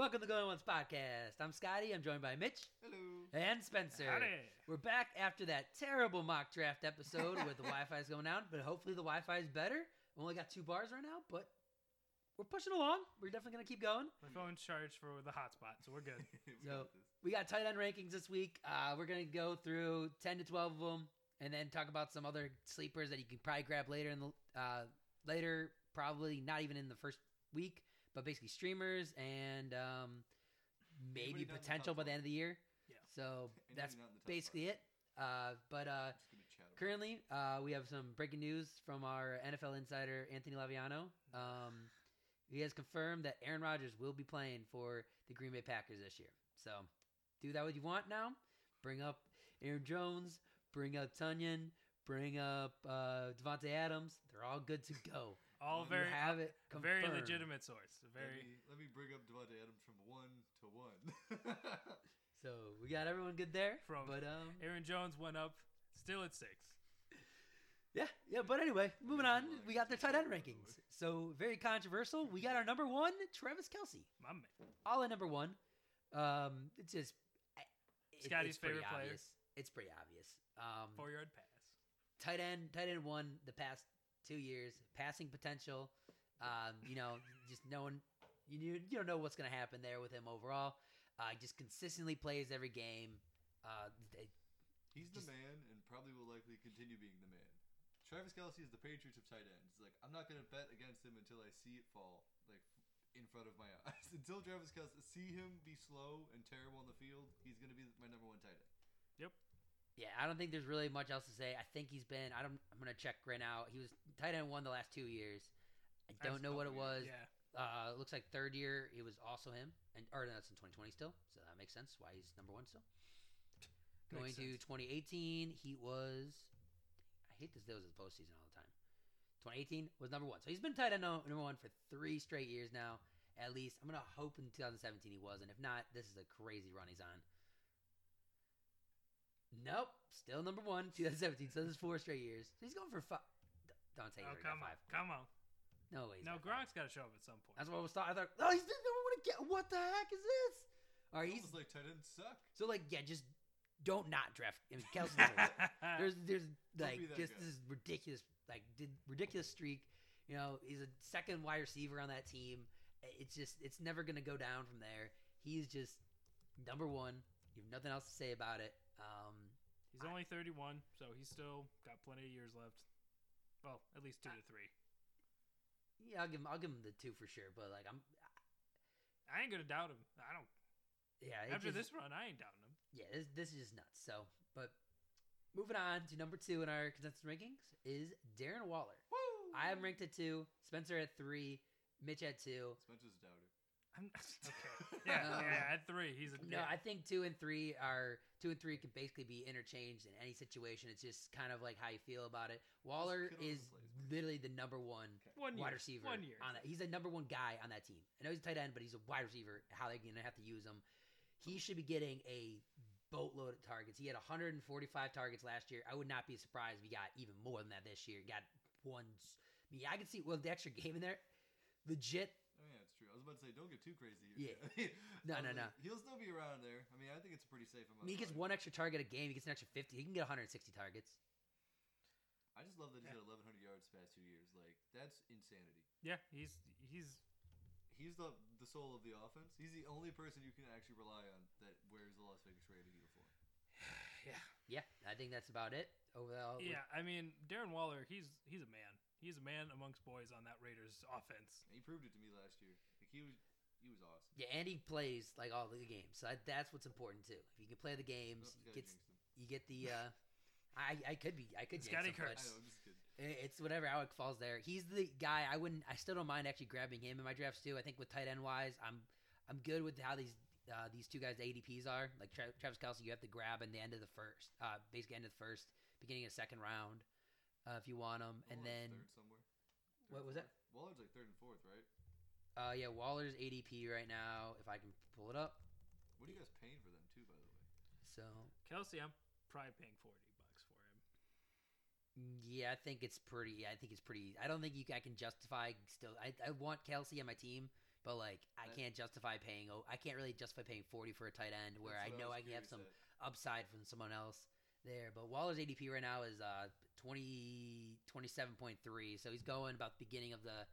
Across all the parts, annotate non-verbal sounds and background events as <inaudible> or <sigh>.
welcome to the Going Once podcast. I'm Scotty. I'm joined by Mitch Hello. and Spencer. Howdy. We're back after that terrible mock draft episode <laughs> with the Wi-Fi's going down, but hopefully the Wi-Fi is better. We only got two bars right now, but we're pushing along. We're definitely gonna keep going. My phone's charged for the hotspot, so we're good. <laughs> So- We got tight end rankings this week. Uh, we're gonna go through ten to twelve of them, and then talk about some other sleepers that you can probably grab later in the uh, later, probably not even in the first week, but basically streamers and um, maybe Anybody down the potential by the end of the year. Yeah. So that's not in the top basically it. Uh, but uh, Just gonna chat about it. currently, uh, we have some breaking news from our NFL insider Anthony Laviano. Um, he has confirmed that Aaron Rodgers will be playing for the Green Bay Packers this year. So do that what you want now. Bring up Aaron Jones. Bring up Tonyan. Bring up uh, Davante Adams. They're all good to go. All very, you have it a very legitimate source. A Let Very. me, let me bring up Davante Adams from one to one. <laughs> So we got everyone good there. From- but um, Aaron Jones went up, still at six. Yeah, yeah, but anyway, moving on. We got the tight end rankings. So very controversial. We got our number one, Travis Kelce, My man. all at number one. Um, it's just it- Scotty's it's pretty favorite player. obvious. It's pretty obvious. Um, Four yard pass. tight end, tight end one the past two years. Passing potential. Um, you know, just knowing you you don't know what's gonna happen there with him overall. Uh, just consistently plays every game. Uh, they- He's the man and probably will likely continue being the man. Travis Kelce is the Patriots of tight ends. Like I'm not gonna bet against him until I see it fall, like in front of my <laughs> eyes. until Travis Kelce see him be slow and terrible on the field, he's gonna be my number one tight end. Yeah, I don't think there's really much else to say. I think he's been. I don't. I'm gonna check right now. He was tight end one the last two years. I don't know what it was. Yeah. Uh, looks like third year it was also him, and or no, that's in 2020 still. So that makes sense why he's number one still. Going to 2018, he was. I hate this. Those is postseason all the time. 2018 was number one. So he's been tight end number one for three straight years now, at least. I'm gonna hope in 2017 he was, and if not, this is a crazy run he's on. Nope, still number one, 2017. So this is four straight years. So he's going for five. Don't say Oh, he's come on. five. Come on. No way. No, got five. Gronk's got to show up at some point. That's what I was thought. I thought, oh, he's the number one again. What the heck is this? All right, He's he's like tight ends suck. so like yeah, just don't not draft. I mean, Kelce's <laughs> there's there's like be that just guy. this ridiculous like did, ridiculous streak. You know, he's a second wide receiver on that team. It's just it's never gonna go down from there. He's just number one. You have nothing else to say about it. Um, He's only 31, so he's still got plenty of years left. Well, at least two to three. yeah, I'll give him I'll give him the two for sure. But like I'm I ain't gonna doubt him. I don't. yeah After just- this run, I ain't doubting him. yeah, this, this is just nuts. So, but moving on to number two in our consensus rankings is Darren Waller. Woo! I am ranked at two. Spencer at three. Mitch at two. Spencer's a doubter. I'm, <laughs> okay. <laughs> Yeah, Um, yeah. At three, he's a. No, yeah. I think two and three are two and three can basically be interchanged in any situation. It's just kind of like how you feel about it. Waller is doesn't play as much. literally the number one one wide year. receiver One year. on that. He's a number one guy on that team. I know he's a tight end, but he's a wide receiver. How they're gonna have to use him? He should be getting a boatload of targets. He had 145 targets last year. I would not be surprised if he got even more than that this year. He got one. I mean, I can see well the extra game in there. Legit, Oh yeah, it's true. I was about to say, don't get too crazy here. Yeah. <laughs> No, I was no, no. like, He'll still be around there. I mean, I think it's a pretty safe I amount. mean, he gets one extra target a game. He gets an extra 50. He can get 160 targets. I just love that he's Yeah. at 1,100 yards the past two years. Like that's insanity. Yeah, he's he's He's the the soul of the offense. He's the only person you can actually rely on that wears the Las Vegas Raiders uniform. <sighs> yeah Yeah, I think that's about it. Overall, yeah. I mean, Darren Waller, he's he's a man. He's a man amongst boys on that Raiders offense. He proved it to me last year. Like he was he was awesome. yeah, and he plays like all the games. So I, that's what's important too. If you can play the games, Oh, you get you get the. Uh, <laughs> I I could be I could jinx Scotty him, Kurtz. I know, I'm just kidding. i- it's whatever Alec falls there. He's the guy I wouldn't. I still don't mind actually grabbing him in my drafts too. I think with tight end wise, I'm I'm good with how these. Uh, these two guys, the ADPs are like Tra- Travis Kelce. You have to grab in the end of the first, uh, basically end of the first, beginning of the second round, uh, if you want them. And Waller's then, third somewhere. what Third, was that? fourth? Waller's like third and fourth, right? Uh, yeah, Waller's ADP right now. If I can pull it up, What are you guys paying for them too, by the way? so Kelce, I'm probably paying forty bucks for him. Yeah, I think it's pretty. I think it's pretty. I don't think you. I can justify still. I, I want Kelce on my team but like I That- can't justify paying. Oh, I can't really justify paying forty for a tight end where I know was I can have some at. upside from someone else there. But Waller's ADP right now is uh 20, 27.3. So he's going about the beginning of the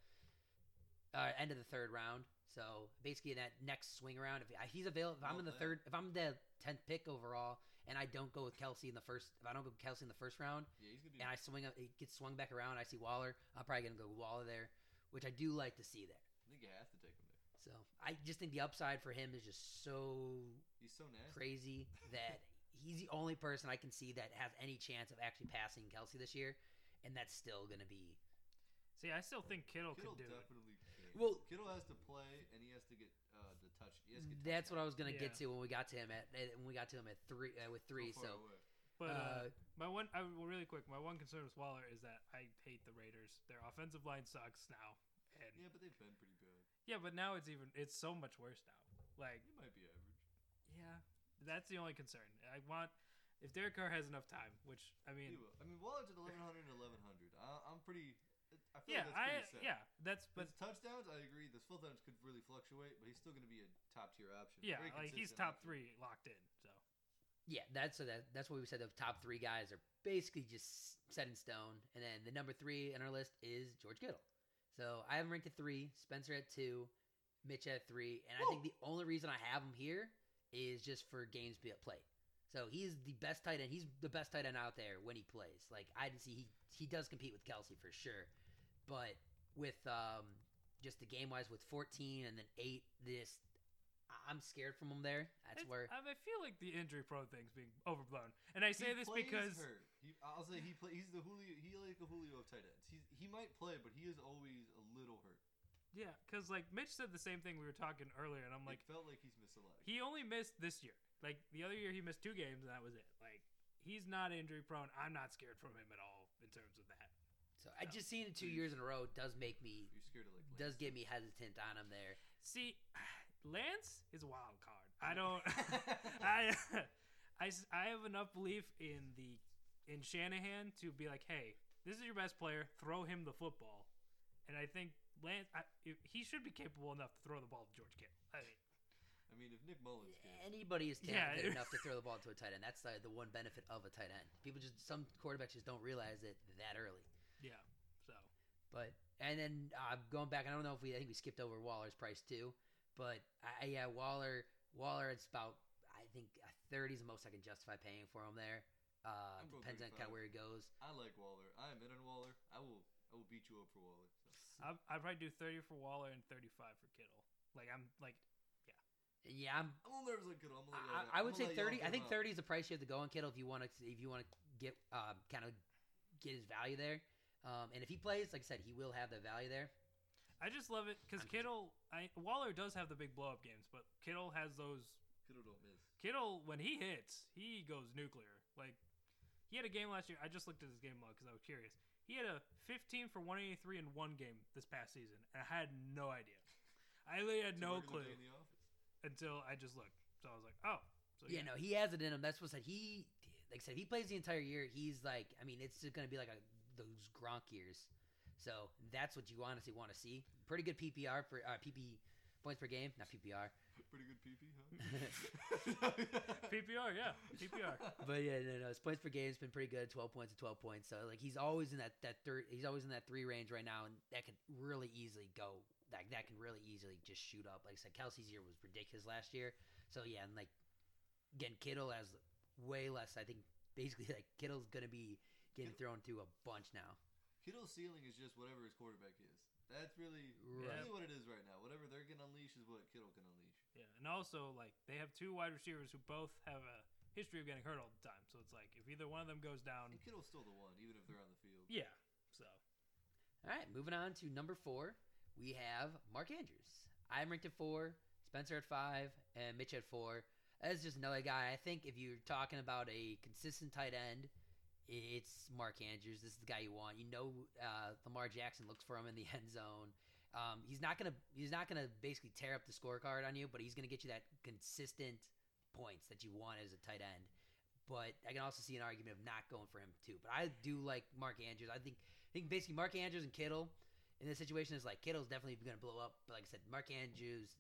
uh, end of the third round. So basically in that next swing around, if he's available, if I'm Well, in the that- third, if I'm the tenth pick overall, and I don't go with Kelce in the first, if I don't go with Kelce in the first round, Yeah, he's gonna be. and I swing, up- it gets swung back around, I see Waller, I'm probably gonna go with Waller there, which I do like to see there. I think you have to take him there. So I just think the upside for him is just so He's so nasty. crazy <laughs> that he's the only person I can see that has any chance of actually passing Kelce this year, and that's still going to be. See, I still think Kittle, Kittle could do it. definitely. Can. Well- Kittle has to play and he has to get uh, the touch. He has to get That's what I was going to get to when we got to him at when we got to him at three uh, with three. So far So away. But uh, uh, my one, I, well, really quick, my one concern with Waller is that I hate the Raiders. Their offensive line sucks now, and yeah, but they've been pretty bad. yeah, but now it's even, it's so much worse now. Like, He might be average. yeah, that's the only concern. I want if Derek Carr has enough time, which I He mean, will. I mean, Waller's at 1100 and 1100. I, I'm pretty. I feel yeah, like that's I set. yeah, that's but His touchdowns, I agree. The full touchdowns could really fluctuate, but he's still going to be a top tier option. yeah, like he's top option. three locked in. So yeah, that's so that that's what we said. The top three guys are basically just set in stone, and then the number three in our list is George Kittle. So I have him ranked at three, Spencer at two, Mitch at three, and I think the only reason I have him here is just for games be played. So he's the best tight end. He's the best tight end out there when he plays. Like I didn't see he he does compete with Kelce for sure, but with um just the game wise with 14 and then eight, this I- I'm scared from him there. That's It's- where I, I feel like the injury prone thing's being overblown, and I say He this plays because. He, I'll say he play. He's the Julio. He like a Julio of tight ends. He's, he might play, but he is always a little hurt. yeah, because like Mitch said the same thing we were talking earlier, and I'm like, it felt like he's missed a lot. he only missed this year. Like the other year, he missed two games, and that was it. Like he's not injury prone. I'm not scared from him at all in terms of that. So I just seen it two years in a row does make me You're scared of like. does get me hesitant on him there. See, <sighs> Lance is a wild card. I don't. <laughs> <laughs> I, <laughs> I I have enough belief in the in Shanahan to be like, hey, this is your best player. Throw him the football, and I think Lance, I, he should be capable enough to throw the ball to George Kittle. I mean, I mean, if Nick Mullens can. Anybody is Yeah. talented enough to throw the ball to a tight end. That's the, the one benefit of a tight end. People just some quarterbacks just don't realize it that early. yeah. So But and then uh, going back, I don't know if we I think we skipped over Waller's price too. But I, yeah, Waller Waller it's about I think thirty is the most I can justify paying for him there. Uh, I'm going depends on kind of where he goes. I like Waller. I am in on Waller. I will. I will beat you up for Waller. So. I I probably do thirty for Waller and thirty five for Kittle. Like I'm like Yeah, I'm I'm a little nervous on Kittle. I'm gonna let I, y'all- I I'm would say thirty. I think him up. thirty is the price you have to go on Kittle if you want to if you want to get um, kind of get his value there. Um, and if he plays, like I said, he will have the value there. I just love it because I'm- Kittle. I Waller does have the big blow up games, but Kittle has those Kittle don't miss. Kittle, when he hits, he goes nuclear. Like he had a game last year. I just looked at his game log because I was curious. He had a 15 for 183 in one game this past season, and I had no idea. I really had It's a no regular clue until I just looked. So I was like, oh, so yeah, no, he has it in him. That's what I said. He, like I said, if he plays the entire year. He's like, I mean, it's just gonna be like a, those Gronk years. So that's what you honestly want to see. Pretty good PPR for uh, PP points per game, not PPR. <laughs> Pretty good PP, huh? <laughs> PPR, yeah, PPR. <laughs> But yeah, no, no, his points per game has been pretty good, twelve points to twelve points. So like he's always in that that third, he's always in that three range right now, and that could really easily go. That that can really easily just shoot up. Like I said, Kelce's year was ridiculous last year. So yeah, and like again, Kittle has way less. I think basically <laughs> like Kittle's gonna be getting thrown through a bunch now. Kittle's ceiling is just whatever his quarterback is. That's really, Right. really what it is right now. Whatever they're gonna unleash is what Kittle can unleash. Yeah, and also like they have two wide receivers who both have a history of getting hurt all the time. So it's like if either one of them goes down, And Kittle's still the one, even if they're on the field. yeah. So All right, moving on to number four, we have Mark Andrews. I'm ranked at four, Spencer at five, and Mitch at four. That's just another guy. I think if you're talking about a consistent tight end, it's Mark Andrews. This is the guy you want. You know, uh, Lamar Jackson looks for him in the <laughs> end zone. Um, he's not gonna he's not gonna basically tear up the scorecard on you, but he's gonna get you that consistent points that you want as a tight end. But I can also see an argument of not going for him too. But I do like Mark Andrews. I think I think basically Mark Andrews and Kittle in this situation is like Kittle's definitely going to blow up. But like I said, Mark Andrews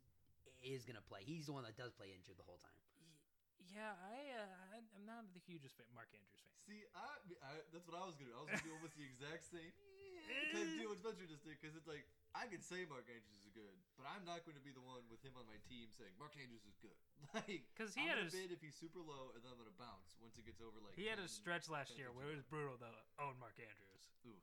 is going to play. He's the one that does play injured the whole time. Yeah, I, uh, I I'm not the hugest fan, Mark Andrews fan. See, I, I that's what I was gonna do. I was gonna do almost the exact same yeah, type deal what Spencer just did because it's like I can say Mark Andrews is good, but I'm not going to be the one with him on my team saying Mark Andrews is good. <laughs> Like, because he I'm had gonna bid if he's super low, and then I'm gonna bounce once it gets over like. He had a stretch last year where it was brutal though. own Mark Andrews. Oof.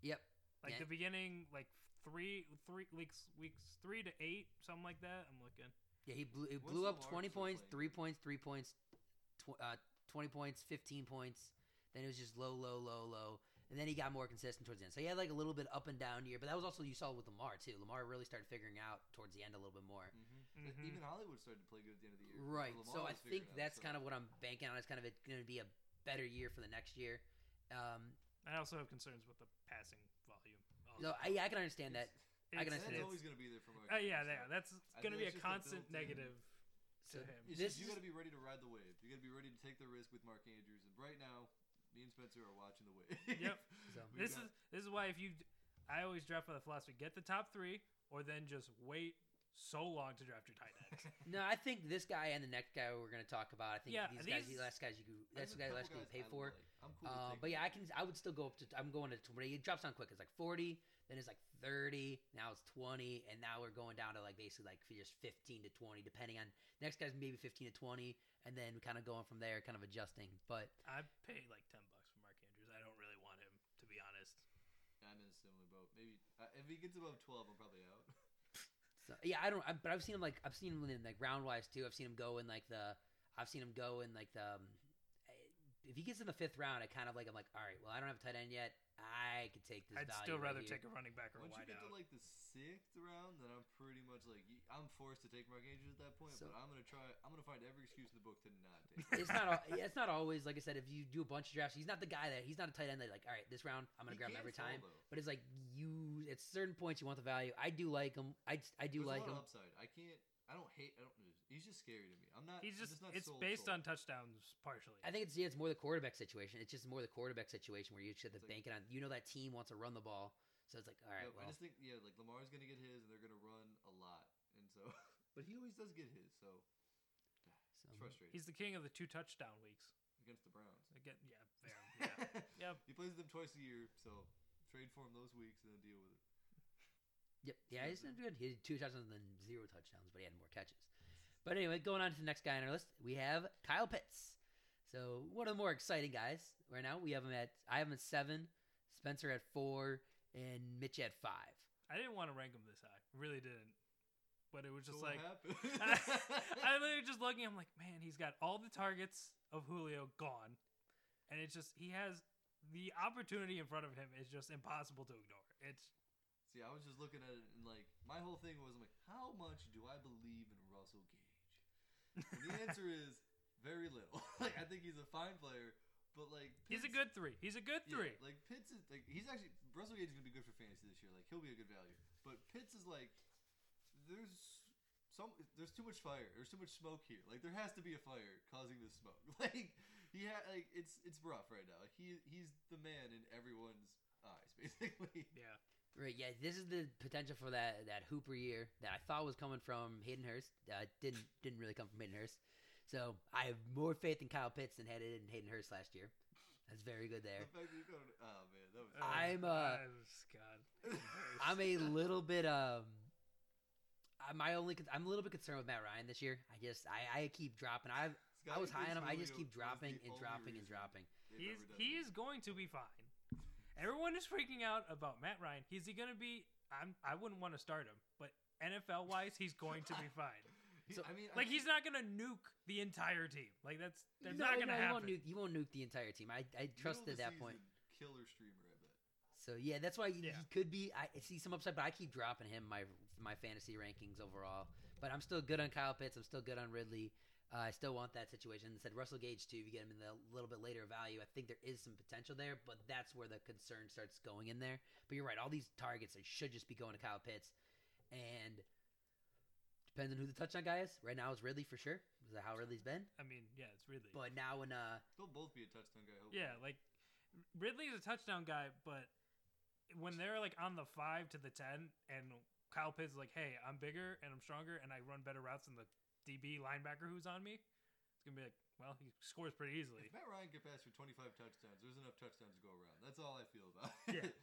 Yep. Like Yeah. the beginning, like three three weeks weeks three to eight, something like that. I'm looking. Yeah, he blew, it Once blew up 20 points, playing three points, three points, tw- uh, 20 points, 15 points. Then it was just low, low, low, low. And then he got more consistent towards the end. So he had like a little bit up and down year, but that was also you saw with Lamar too. Lamar really started figuring out towards the end a little bit more. Mm-hmm. Mhm. Even Hollywood started to play good at the end of the year. Right. Lamar So I think figuring out, that's so- kind of what I'm banking on. It's kind of going to be a better year for the next year. Um, I also have concerns with the passing volume. Also. No, I, yeah, I can understand that. I can understand That's always gonna be there for Mark. Uh, yeah, Andrews, there. so- That's I going to think be a it's just a constant built-in- negative to him. It's This just, you is- got to be ready to ride the wave. You got to be ready to take the risk with Mark Andrews. And right now, me and Spencer are watching the wave. Yep. <laughs> So We This got- is this is why if you, I always draft by the philosophy: get the top three, or then just wait so long to draft your tight ends. <laughs> no, I think this guy and the next guy we're going to talk about. I think Yeah, these, guys, these- the last guys you could, that's the guy couple last guy you guys pay I for. like. I'm cool with Uh, taking but yeah, I can. I would still go up to. I'm going to 20. It drops down quick. It's like 40, then it's like 30. Now it's 20, and now we're going down to like basically like just 15 to 20, depending on next guy's maybe 15 to 20, and then kind of going from there, kind of adjusting. But I pay like ten bucks for Mark Andrews. I don't really want him, to be honest. I'm in a similar boat. Maybe uh, if he gets above 12, I'm probably out. <laughs> so, yeah, I don't. I, but I've seen him like I've seen him in like round wise too. I've seen him go in like the. I've seen him go in like the. Um, if he gets in the fifth round, I kind of like. I'm like, all right, well, I don't have a tight end yet. I could take this. I'd value still right rather here. take a running back or a Once you get to like the sixth round, then I'm pretty much like I'm forced to take Mark Andrews at that point. So- but I'm gonna try. I'm gonna find every excuse in the book to not take. <laughs> him. it's not. yeah, It's not always like I said. If you do a bunch of drafts, he's not the guy that he's not a tight end that like. All right, this round I'm gonna He grab him every time. though. But it's like you at certain points you want the value. I do like him. I I do There's like a him. lot of upside. I can't. I don't hate. I don't. He's just scary to me. I'm not. He's I'm just, not it's sold, based sold. on touchdowns partially. I think it's yeah, it's more the quarterback situation. It's just more the quarterback situation where you should have It's like- banking on. You know that team wants to run the ball, so it's like all right. Yep, well, I just think yeah, like Lamar's gonna get his, and they're gonna run a lot, and so. <laughs> But he always does get his, so <sighs> so, it's frustrating He's the king of the two touchdown weeks. against the Browns. Again, yeah, fair. <laughs> Yeah. Yep. He plays them twice a year, so trade for him those weeks and then deal with it. Yep. Yeah, he's done good. He had two touchdowns and then zero touchdowns, but he had more catches. But anyway, going on to the next guy on our list, we have Kyle Pitts. So one of the more exciting guys right now. We have him at I have him at seven, Spencer at four, and Mitch at five. I didn't want to rank him this high. Really didn't. But it was just so like what happened? <laughs> I literally just looking. I'm like, man, he's got all the targets of Julio gone, and it's just he has the opportunity in front of him is just impossible to ignore. It's See, I was just looking at it and like my whole thing was I'm like, how much do I believe in Russell Gage? <laughs> And the answer is very little. <laughs> like I think he's a fine player, but like he's a good three. He's a good yeah, three. like Pitts is like he's actually Russell Gage is gonna be good for fantasy this year. Like he'll be a good value. But Pitts is like there's some there's too much fire. There's too much smoke here. Like there has to be a fire causing this smoke. <laughs> Like he ha- like it's it's rough right now. Like he he's the man in everyone's eyes basically. Yeah. Right, yeah, this is the potential for that that Hooper year that I thought was coming from Hayden Hurst. Uh, didn't didn't really come from Hayden Hurst. So I have more faith in Kyle Pitts than had it in Hayden Hurst last year. That's very good there. The fact that you're oh man, that was. I'm, uh, I was- God. <laughs> I'm a little bit um. I- My only, con- I'm a little bit concerned with Matt Ryan this year. I just, I, I keep dropping. I, I was high on him. I just keep dropping and dropping and dropping. He's he is going to be fine. Everyone is freaking out about Matt Ryan. Is he going to be? I'm. I wouldn't want to start him, but NFL wise, he's going to be <laughs> fine. So, I mean, Like he's not going to nuke the entire team. Like that's that's No, not going no, to he happen. won't, nuke, he won't nuke the entire team. I, I trust at that point. Killer streamer, I bet. So yeah, that's why he, Yeah. he could be. I see some upside, but I keep dropping him my my fantasy rankings overall. But I'm still good on Kyle Pitts. I'm still good on Ridley. Uh, I still want that situation. Said Russell Gage too. If you get him in the little bit later value, I think there is some potential there. But that's where the concern starts going in there. But you're right. All these targets they should just be going to Kyle Pitts, and depends on who the touchdown guy is. Right now it's Ridley for sure. Is that how Ridley's been? I mean, yeah, it's Ridley. But now when uh They'll both be a touchdown guy. Hopefully. yeah, like Ridley is a touchdown guy, but when they're like on the five to the ten, and Kyle Pitts is like, "Hey, I'm bigger and I'm stronger, and I run better routes than the DB linebacker who's on me," it's gonna be like, well, he scores pretty easily. If Matt Ryan can pass for 25 touchdowns, there's enough touchdowns to go around. That's all I feel about Yeah. <laughs>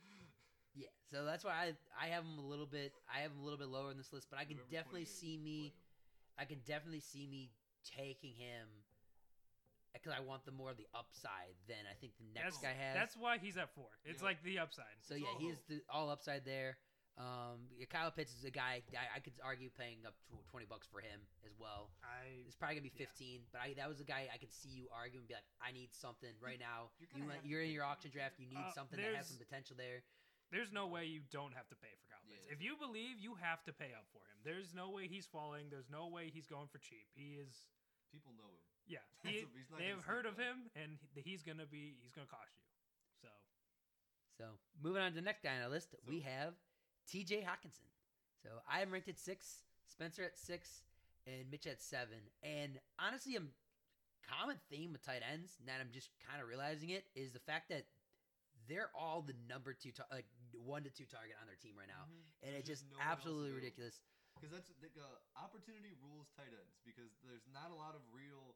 Yeah, so that's why I I have him a little bit I have him a little bit lower in this list, but I can November definitely see me. I can definitely see me taking him because I want the more of the upside than I think the next That's, guy has. that's why he's at four. It's Yeah. like the upside. so it's yeah, all he is the all upside there. Um, yeah, Kyle Pitts is a guy I, I could argue paying up to twenty bucks for him as well. I It's probably gonna be Yeah. fifteen, but I, that was a guy I could see you argue and be like, I need something right now. You're You gonna went, have to you're in your auction draft. You need Uh, something that has some potential there. there's no way you don't have to pay for Kyle Pitts. Yeah, if you believe, you have to pay up for him. There's no way he's falling. There's no way he's going for cheap. He is. People know him. Yeah, <laughs> he, a- he's not they have heard of him, and he's gonna be. He's gonna cost you. So So moving on to the next guy on our list, we have T.J. Hockenson. So I am ranked at six, Spencer at six, and Mitch at seven. And honestly, a common theme with tight ends, now I'm just kind of realizing it, is the fact that they're all the number two, tar- like one to two target on their team right now, and There's it's just just no absolutely ridiculous. Because that's the uh, opportunity rules tight ends. Because there's not a lot of real.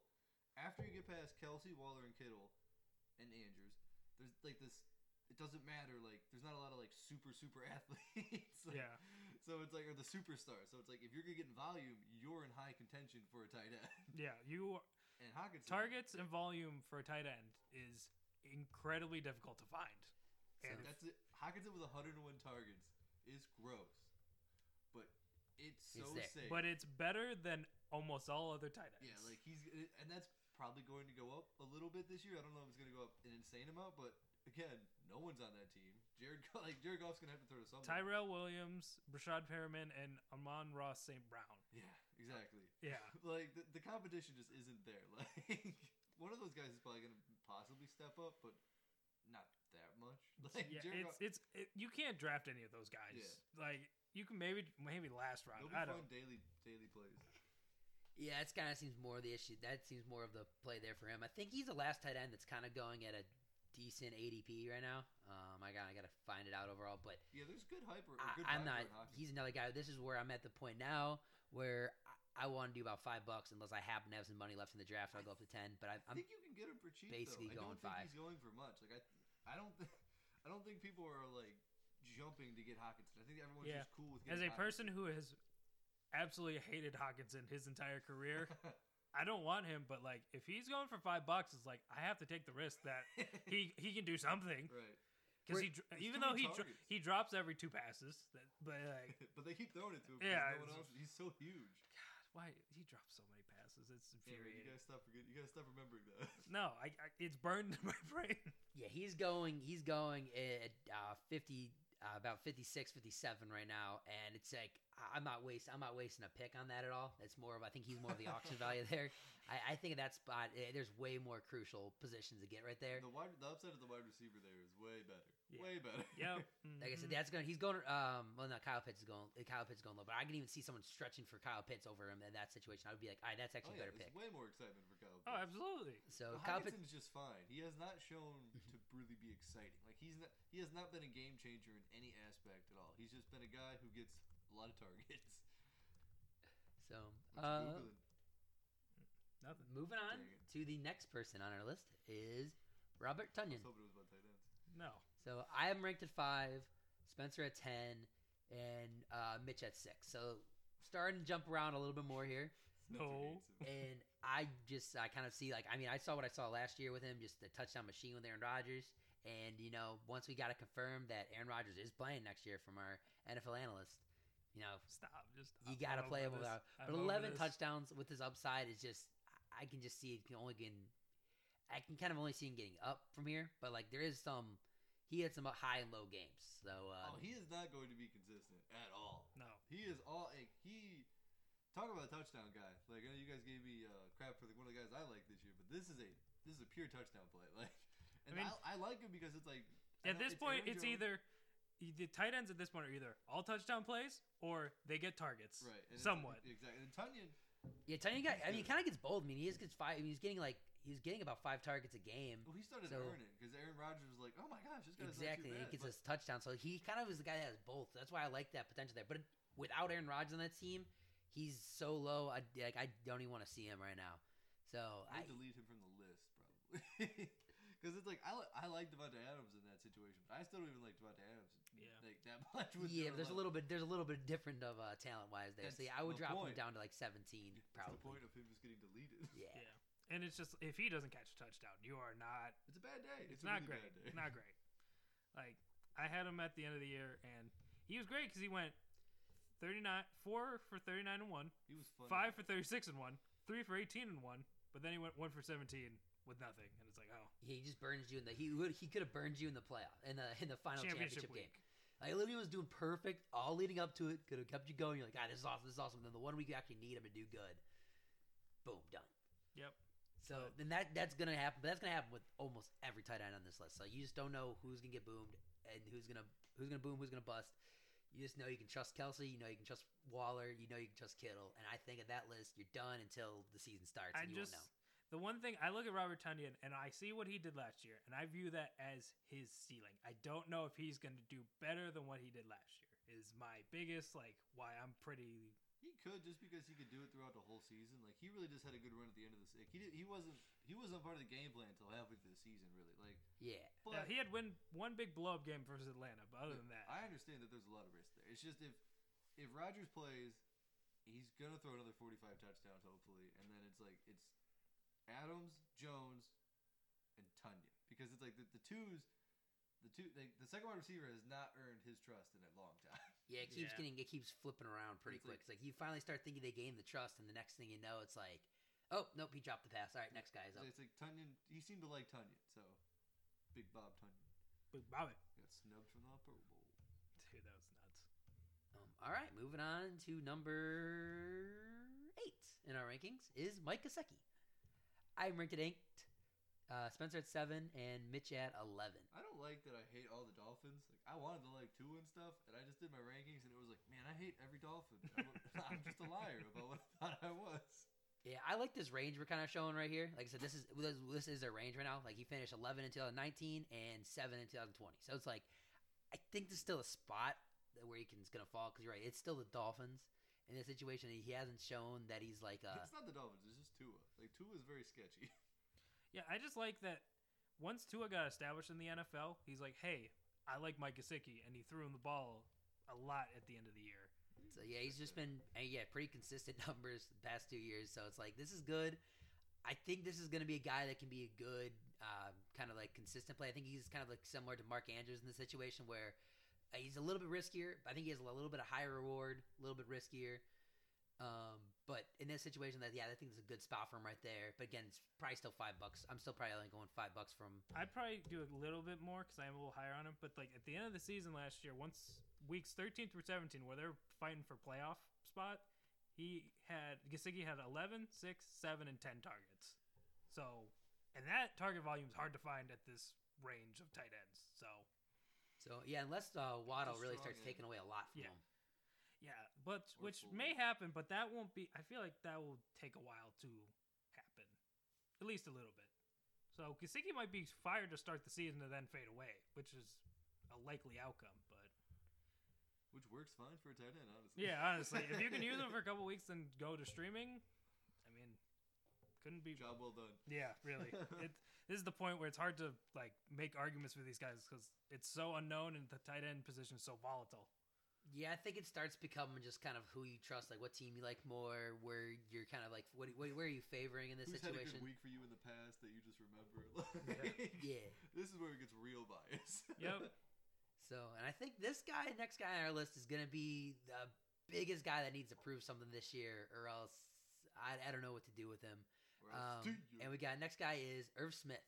After you get past Kelce, Waller, and Kittle, and Andrews, there's like this. It doesn't matter. Like there's not a lot of like super super <laughs> athletes. Like, yeah, So it's like or the superstars. So it's like if you're gonna get in volume, you're in high contention for a tight end. <laughs> yeah. You And Hockenson targets and volume for a tight end is incredibly difficult to find. And So- That's it. Hockenson with 101 targets is gross, but it's so It's there. safe. but it's better than almost all other tight ends. Yeah, like he's and that's probably going to go up a little bit this year. I don't know if it's going to go up an insane amount, but again, no one's on that team. Jared like Jared Goff's going to have to throw to somebody. Tyrell Williams, Breshad Perriman, and Amon-Ra St. Brown. Yeah, exactly. Yeah, <laughs> Like the, the competition just isn't there. <laughs> Like one of those guys is probably going to possibly step up, but not that much. <laughs> Like yeah. Jared It's Goff, it's it, you can't draft any of those guys. Like you can maybe maybe last round. they'll be I don't. daily daily plays. Yeah, it's kind of seems more of the issue. That seems more of the play there for him. I think he's the last tight end that's kind of going at a decent ADP right now. Um, I got I got to find it out overall, but Yeah, there's good hype. Or, or I, good I'm vibe not. around He's another guy. This is where I'm at the point now where I, I want to do about five bucks unless I happen to have some money left in the draft. I'll go up to ten. But I, I I'm think you can get him for cheap. basically though. going don't five. think he's going for much. Like I, I don't, th- <laughs> I don't think people are like jumping to get Hockenson. I think everyone's Yeah. just cool with. As a getting person who has absolutely hated Hockenson his entire career, <laughs> I don't want him. But like, if he's going for five bucks, it's like I have to take the risk that <laughs> he he can do something right, because he even though he dro- he drops every two passes, that, but like <laughs> but they keep throwing it to him. Yeah, Yeah, no one else. He's so huge. God, why he drops so many passes? It's Yeah, you infuriating. gotta stop forgetting. You gotta stop remembering that. <laughs> no, I, I it's burned in my brain. yeah. He's going. He's going at uh, fifty. Uh, about 56 57 right now and it's like I- i'm not wasting i'm not wasting a pick on that at all. It's more of i think he's more of the auction value <laughs> there. I, I think at that spot eh, there's way more crucial positions to get right there. The wide, the upside of the wide receiver there is way better. Yeah. Way better. Yep. <laughs> Like I said, Mhm. that's going. to He's going. Um. Well, no, Kyle Pitts is going. Kyle Pitts is going low, but I can even see someone stretching for Kyle Pitts over him in that situation. I would be like, all right, that's Oh actually a better there's pick. way more excitement for Kyle. Oh, absolutely. So But Kyle Pitts. Hockenson's just fine. He has not shown to really be exciting. Like he's not. He has not been a game changer in any aspect at all. He's just been a guy who gets a lot of targets. <laughs> So uh. Nothing. moving on to the next person on our list is Robert I Tonyan. was hoping it was about tight ends. No. So I am ranked at five, Spencer at ten, and uh, Mitch at six. So starting to jump around a little bit more here. No. and I just I kind of see like I mean I saw what I saw last year with him, just the touchdown machine with Aaron Rodgers, and you know once we got to confirm that Aaron Rodgers is playing next year from our NFL analyst, you know Stop. Just you got to play him this. without. I'm But 11 touchdowns with his upside is just I can just see it can only getting. I can kind of only see him getting up from here, but like there is some. He had some high and low games, so uh, oh, he is not going to be consistent at all. No. He is all like, he. Talk about a touchdown guy. Like I know you guys gave me uh, crap for the, one of the guys I like this year, but this is a this is a pure touchdown play. <laughs> Like, and I, mean- I, like him because it's like At know this point, Aaron it's Jones- either the tight ends at this point are either all touchdown plays or they get targets. right and Somewhat. exactly. And Tonyan, yeah, Tony got. I mean, he kind of gets bold. I mean, he just gets five. I mean, he's getting like he was getting about five targets a game. Well, he started So- to earn it because Aaron Rodgers was like, "Oh my gosh, this guy's Exactly, and not he gets bad." his touchdown. So he kind of is the guy that has both. That's why I like that potential there. But without Aaron Rodgers on that team, he's so low. I like I don't even want to see him right now. So I I, would delete him from the list probably <laughs> because it's like I li- I like Davante Adams in that situation, but I still don't even like Davante Adams Yeah. like that <laughs> much. With yeah, Jordan but there's a little bit there's a little bit different of uh, talent wise there. So That's yeah, I would drop point. him down to like 17 That's probably. the point of him just getting deleted. Yeah. Yeah. And it's just if he doesn't catch a touchdown, you are not. It's a bad day. It's, It's, not really great. Bad day. Not great. Like I had him at the end of the year, and he was great because he went thirty nine, four for thirty nine and one, He was fun. five for thirty six and one, three for eighteen and one, but then he went one for seventeen with nothing, and it's like oh He just burns you in the he would he could have burned you in the playoff in the in the final championship, championship, game. week. Like literally was doing perfect all leading up to it. Could have kept you going. You're like, ah, this is awesome. This is awesome. then the one week you actually need him to do good, boom, done. Yep. So then that that's gonna happen. But that's gonna happen with almost every tight end on this list. So you just don't know who's gonna get boomed and who's gonna who's gonna boom, who's gonna bust. You just know you can trust Kelce. You know you can trust Waller. You know you can trust Kittle. And I think at that list, you're done until the season starts. I you just won't know. the one thing I look at Robert Tonyan and I see what he did last year, and I view that as his ceiling. I don't know if he's going to do better than what he did last year. Is my biggest like why I'm pretty He could just because he could do it throughout the whole season. Like he really just had a good run at the end of the season. He did, he wasn't he wasn't part of the game plan until halfway through the season. Really, like. Yeah. But Yeah, he had win one big blow up game versus Atlanta, but other than that, I understand that there's a lot of risk there. It's just if if Rodgers plays, he's gonna throw another 45 touchdowns hopefully, and then it's like it's Adams, Jones, and Tonyan because it's like the, the twos, the two like the second wide receiver has not earned his trust in a long time. Yeah, it keeps Yeah. getting it keeps flipping around pretty It's quick. like- it's like you finally start thinking they gained the trust, and the next thing you know, it's like, oh nope, he dropped the pass. All right, next guy's It's up. it's like Tonyan. He seemed to like Tonyan, so Big Bob Tonyan Big Bobby. got snubbed from the Pro Bowl. Dude, that was nuts. Um, all right, moving on to number eight in our rankings is Mike Gesicki. I'm ranked at eight. Uh, Spencer at seven and Mitch at eleven. I don't like that I hate all the Dolphins. Like I wanted to like two and stuff, and I just did my rankings, and it was like, man, I hate every Dolphin. I'm, a- <laughs> I'm just a liar about what I thought I was. Yeah, I like this range we're kind of showing right here. Like I said, this is this, this is their range right now. Like he finished 11 in 2019 and seven in 2020. So it's like, I think there's still a spot where he can is gonna fall because you're right. It's still the Dolphins in this situation. He hasn't shown that he's like uh it's not the Dolphins. It's just Tua. Like Tua is very sketchy. <laughs> Yeah, I just like that once Tua got established in the NFL, he's like, hey, I like Mike Gesicki, and he threw him the ball a lot at the end of the year. So yeah, he's just been uh, yeah pretty consistent <laughs> numbers the past two years. So it's like this is good. I think this is going to be a guy that can be a good uh, kind of like consistent play. I think he's kind of like similar to Mark Andrews in the situation where uh, he's a little bit riskier. I think he has a little bit of higher reward, a little bit riskier. Um, but in this situation, that yeah, I think it's a good spot for him right there. But again, it's probably still five bucks. I'm still probably only going five bucks from. I'd probably do a little bit more because I am a little higher on him. But like at the end of the season last year, once weeks 13 through 17, where they're fighting for playoff spot, he had Gesicki had 11, 6, 7, and 10 targets. So, and that target volume is hard to find at this range of tight ends. So, So yeah, unless uh, Waddle really starts end. taking away a lot from Yeah. him. Yeah, but Or which may happen, but that won't be. I feel like that will take a while to happen, at least a little bit. So Gesicki might be fired to start the season and then fade away, which is a likely outcome. But Which works fine for a tight end, honestly. yeah, honestly, if you can use them <laughs> for a couple weeks and go to streaming, I mean, couldn't be. Job well done. Yeah, really. <laughs> it, this is the point where it's hard to like make arguments for these guys because it's so unknown and the tight end position is so volatile. Yeah, I think it starts becoming just kind of who you trust, like what team you like more, where you're kind of like, what, what where are you favoring in this Who's had a situation? good week for you in the past that you just remember? <laughs> Yeah. This is where it gets real bias. <laughs> Yep. So, and I think this guy, next guy on our list, is going to be the biggest guy that needs to prove something this year, or else I, I don't know what to do with him. Or else do Um, and we got next guy is Irv Smith.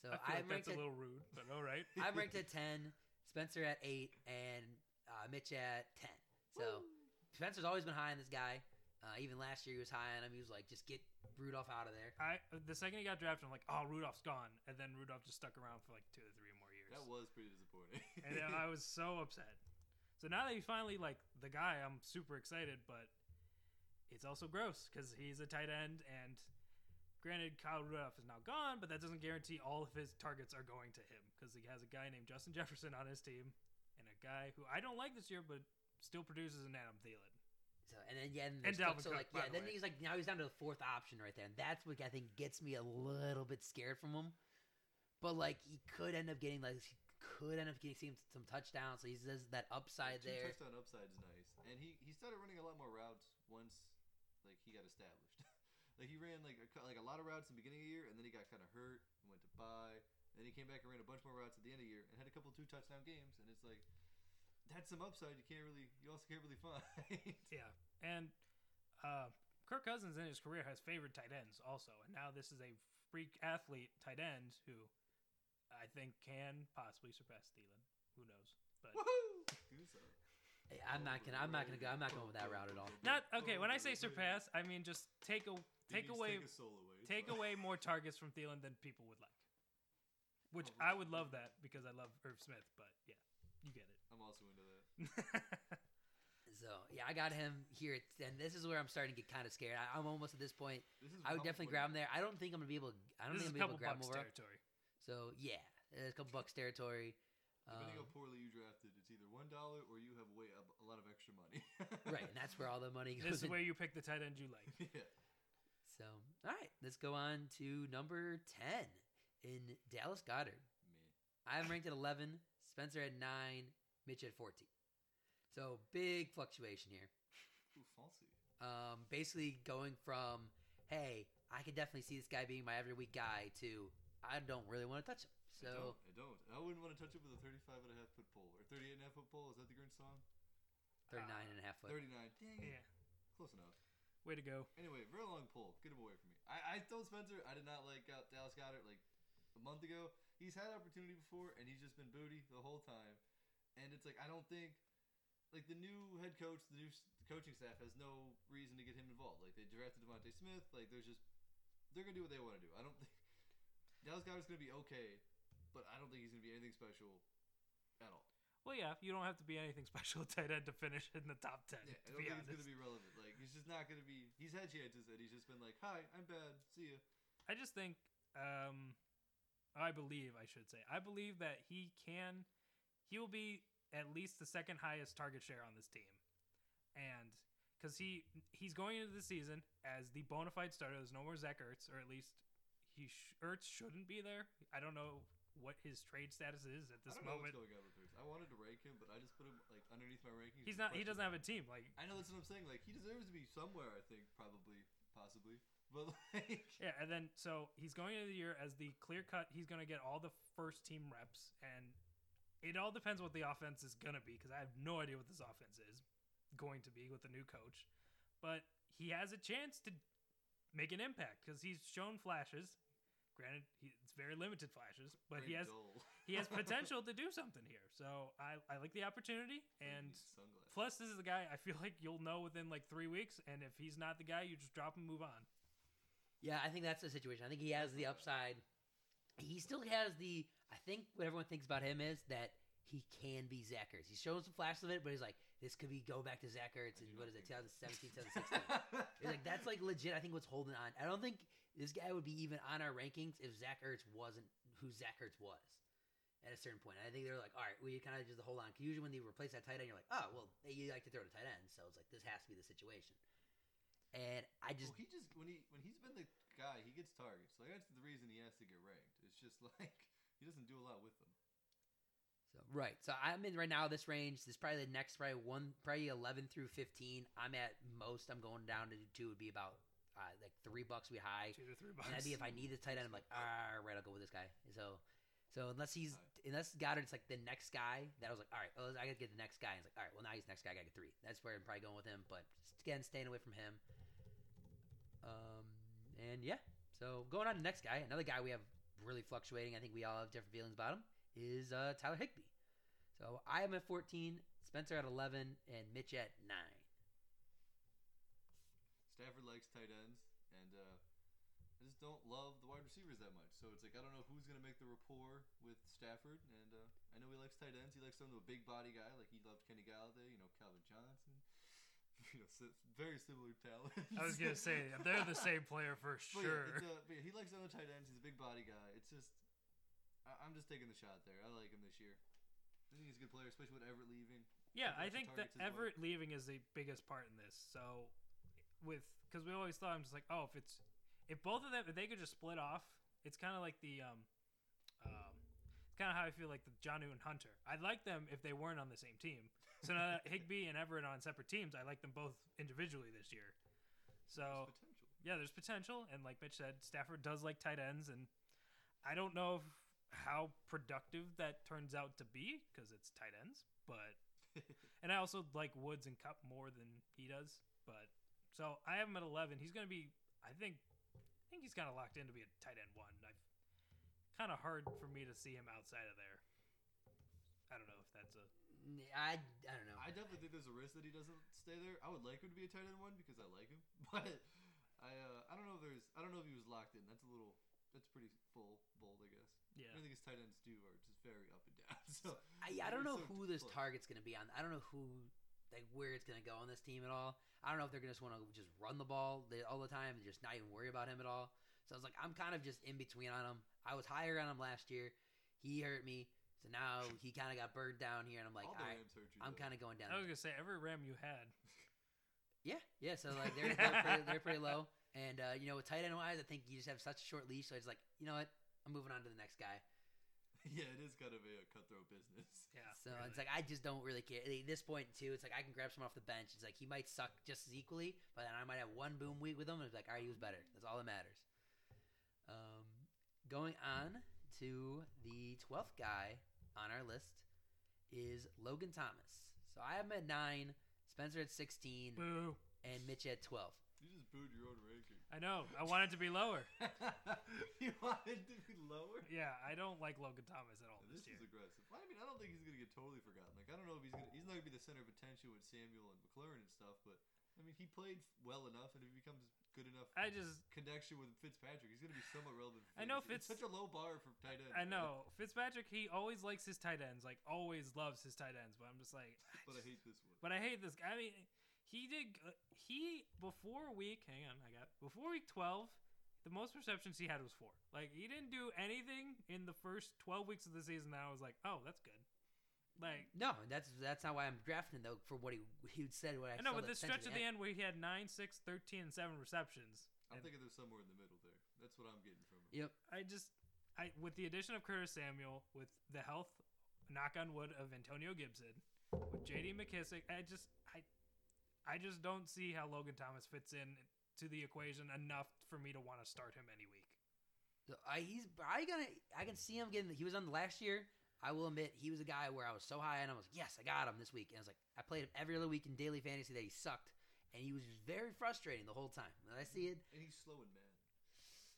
So I feel I'm like that's ranked a little rude, but all right. I'm <laughs> ranked at ten, Spencer at eight, and uh, Mitch at ten. So Spencer's always been high on this guy. Uh, even last year he was high on him. He was like, just get Rudolph out of there. I the second he got drafted, I'm like, oh, Rudolph's gone, and then Rudolph just stuck around for like two or three more years. that was pretty disappointing. <laughs> and then I was so upset. So now that he's finally like the guy, I'm super excited, but it's also gross because he's a tight end, and Granted, Kyle Rudolph is now gone, but that doesn't guarantee all of his targets are going to him because he has a guy named Justin Jefferson on his team and a guy who I don't like this year, but still produces an Adam Thielen. So and then yeah, and, And there's Dalvin so Cook, like yeah, the then way. he's like now he's down to the fourth option right there, and that's what I think gets me a little bit scared from him. But like he could end up getting like he could end up getting some, some touchdowns. So he says that upside Two there. touchdown upside is nice, and he he started running a lot more routes once like he got established. <laughs> like he ran like a, like a lot of routes in the beginning of the year, and then he got kind of hurt and went to bye. And then he came back and ran a bunch more routes at the end of the year and had a couple two touchdown games, and it's like that's some upside. You can't really you also can't really find. <laughs> Yeah, and uh, Kirk Cousins in his career has favored tight ends also, and now this is a freak athlete tight end who I think can possibly surpass Thielen. Who knows? But so. Hey, I'm not gonna. I'm not gonna go. I'm not going with that route at all. not okay. When I say surpass, I mean just take a take away take a soul away. Take away more targets from Thielen than people would like. Which Oh, I would love that because I love Irv Smith, but yeah, you get I'm also into that. <laughs> So yeah, I got him here, and this is where I'm starting to get kind of scared. I, I'm almost at this point. This is I would definitely grab him there. I don't think I'm gonna be able. I don't this think a I'm gonna be able to grab him bucks over. territory. So yeah, it's a couple bucks territory. Depending Um, how poorly you drafted, it's either one dollar or you have way a, a lot of extra money. <laughs> right, and that's where all the money goes. This is in. where you pick the tight end you like. <laughs> yeah. So all right, let's go on to number ten in Dallas Goedert. Me. I'm ranked at 11. Spencer at nine. Mitch at 14. So big fluctuation here. Ooh, fancy. Um, basically going from hey, I could definitely see this guy being my every week guy to I don't really want to touch him. I don't. So I don't. I wouldn't want to touch it with a 35 and a half foot pole or 38 and a half foot pole. Is that the Grinch song? 39 and a half foot. 39. Dang it. Yeah, Close enough. way to go. Anyway, very long pull. Get him away from me. I, I told Spencer I did not like uh, Dallas Goedert like a month ago. He's had opportunity before, and he's just been booty the whole time. And it's like I don't think like the new head coach, the new coaching staff has no reason to get him involved. Like they drafted DeVonta Smith. Like there's just they're gonna do what they want to do. I don't <laughs> think Dallas Goedert's gonna be okay, but I don't think he's gonna be anything special at all. Well, yeah, you don't have to be anything <laughs> special at tight end to finish in the top ten. Yeah, I to don't be think honest, it's gonna be relevant. Like he's just not gonna be. He's had chances, and he's just been like, "Hi, I'm bad. See you." I just think, um, I believe I should say, I believe that he can, he will be at least the second highest target share on this team, and because he he's going into the season as the bona fide starter. There's no more Zach Ertz, or at least he sh- Ertz shouldn't be there. I don't know what his trade status is at this I moment. what's going on with I wanted to rank him, but I just put him like underneath my rankings. He's not. He doesn't have a team. Like I know that's what I'm saying. Like he deserves to be somewhere. I think probably, possibly, <laughs> but like Yeah, and then so he's going into the year as the clear cut. He's going to get all the first team reps, and it all depends what the offense is going to be because I have no idea what this offense is going to be with the new coach. But he has a chance to make an impact because he's shown flashes. Granted, he, it's very limited flashes, but he has dull. he has <laughs> potential to do something here. So I, I like the opportunity, and sunglasses. plus this is the guy I feel like you'll know within like three weeks, and if he's not the guy, you just drop him, move on. Yeah, I think that's the situation. I think he has the upside. He still has the. I think what everyone thinks about him is that he can be Zach Ertz. He's shown some flashes of it, but he's like, this could be go back to Zach and I in do what not it, think 2017, 2016. <laughs> It's like that's like legit. I think what's holding on. I don't think this guy would be even on our rankings if Zach Ertz wasn't who Zach Ertz was at a certain point. I think they're like, all right, we kind of just hold on. Cause usually when they replace that tight end, you're like, oh well, you like to throw to tight end, so it's like this has to be the situation. And I just well, he just when he when he's been the guy, he gets targets. Like that's the reason he has to get ranked. It's just <laughs> like he doesn't do a lot with them. So right. So I'm in right now this range. This is probably the next probably one probably eleven through fifteen. I'm at most I'm going down to two would be about uh, like three bucks we high. Two to three And bucks. that'd be if I need this tight end, I'm like, all right, I'll go with this guy. So so unless he's unless Goedert's like the next guy, that I was like, all right, well, I gotta get the next guy. And it's like, all right, well now he's the next guy, I gotta get three. That's where I'm probably going with him. But just, again, staying away from him. Um and yeah. So going on to the next guy, another guy we have really fluctuating, I think we all have different feelings about him, is uh, Tyler Higbee. So I am at 14, Spencer at 11, and Mitch at 9. Stafford likes tight ends, and uh, I just don't love the wide receivers that much. So it's like I don't know who's gonna make the rapport with Stafford, and uh, I know he likes tight ends. He likes some of the big body guy, like he loved Kenny Golladay, you know, Calvin Johnson. <laughs> you know, very similar talent. I was gonna say <laughs> they're the same player for yeah, sure. uh, but yeah, he likes other tight ends. He's a big body guy. It's just, I, I'm just taking the shot there. I like him this year. I think he's a good player, especially with Everett leaving. Yeah, I think that extra targets well. Everett leaving is the biggest part in this. So, with because we always thought I'm just like, oh, if it's if both of them if they could just split off, it's kind of like the um, um, it's kind of how I feel like the Jonnu and Hunter. I'd like them if they weren't on the same team. So now that Higbee and Everett are on separate teams, I like them both individually this year. So There's potential. yeah, there's potential, and like Mitch said, Stafford does like tight ends, and I don't know if, how productive that turns out to be because it's tight ends, but <laughs> and I also like Woods and Kupp more than he does, but so I have him at 11. He's going to be, I think, I think he's kind of locked in to be a tight end one. I've kind of hard for me to see him outside of there. I don't know if that's a I, I don't know. I definitely think there's a risk that he doesn't stay there. I would like him to be a tight end one because I like him, <laughs> but I uh, I don't know if there's I don't know if he was locked in. That's a little that's pretty full bold, I guess. yeah. I think his tight ends do are just very up and down. <laughs> So I, I don't know so who this close. target's going to be on. I don't know who, like, where it's going to go on this team at all. I don't know if they're going to just want to just run the ball all the time and just not even worry about him at all. So I was like, I'm kind of just in between on him. I was higher on him last year. He hurt me. So now <laughs> he kind of got burned down here, and I'm like, all all the right, Rams hurt you. I'm though. kind of going down. I was gonna say every Ram you had. <laughs> Yeah, yeah. So like they're <laughs> they're, pretty, they're pretty low, and uh, you know with tight end wise, I think you just have such a short leash. So it's like, you know what, I'm moving on to the next guy. yeah, it is kind of a, uh, cutthroat business. Yeah. So really. it's like I just don't really care. At this point too, it's like I can grab someone off the bench. It's like he might suck just as equally, but then I might have one boom week with him, and it's like, all right, he was better. That's all that matters. Um, going on to the twelfth guy on our list is Logan Thomas. So I have him at nine, Spencer at sixteen, Boo. and Mitch at twelve. You just booed your own ranking. I know. I want it to be lower. <laughs> you wanted to be lower. Yeah, I don't like Logan Thomas at all This this year. is aggressive. I mean, I don't think he's gonna get totally forgotten. Like, I don't know if he's gonna. He's not gonna be the center of attention with Samuel and McLaurin and stuff. But I mean, he played well enough, and if he becomes good enough I just connection with Fitzpatrick, he's gonna be somewhat relevant. I know fantasy. It's such a low bar for tight ends. I know Fitzpatrick. He always likes his tight ends, like always loves his tight ends. But I'm just like, but I hate this one. But I hate this guy. I mean, he did. Uh, he before week. Hang on, I got before week twelve. The most receptions he had was four. Like he didn't do anything in the first twelve weeks of the season. That I was like, oh, that's good. Like No, that's that's not why I'm drafting though. For what he he said, what I, I know, saw but the this stretch at the end where he had nine, six, 13, and seven receptions. I'm and thinking there's somewhere in the middle there. That's what I'm getting from him. Yep. I just, I with the addition of Curtis Samuel, with the health, knock on wood, of Antonio Gibson, with J.D. McKissic, I just, I, I just don't see how Logan Thomas fits in to the equation enough for me to want to start him any week. So I he's I gonna I can see him getting. He was on last year. I will admit he was a guy where I was so high and I was like, yes, I got him this week. And I was like, I played him every other week in daily fantasy that he sucked, and he was just very frustrating the whole time. And I see it. And he's slow and mad.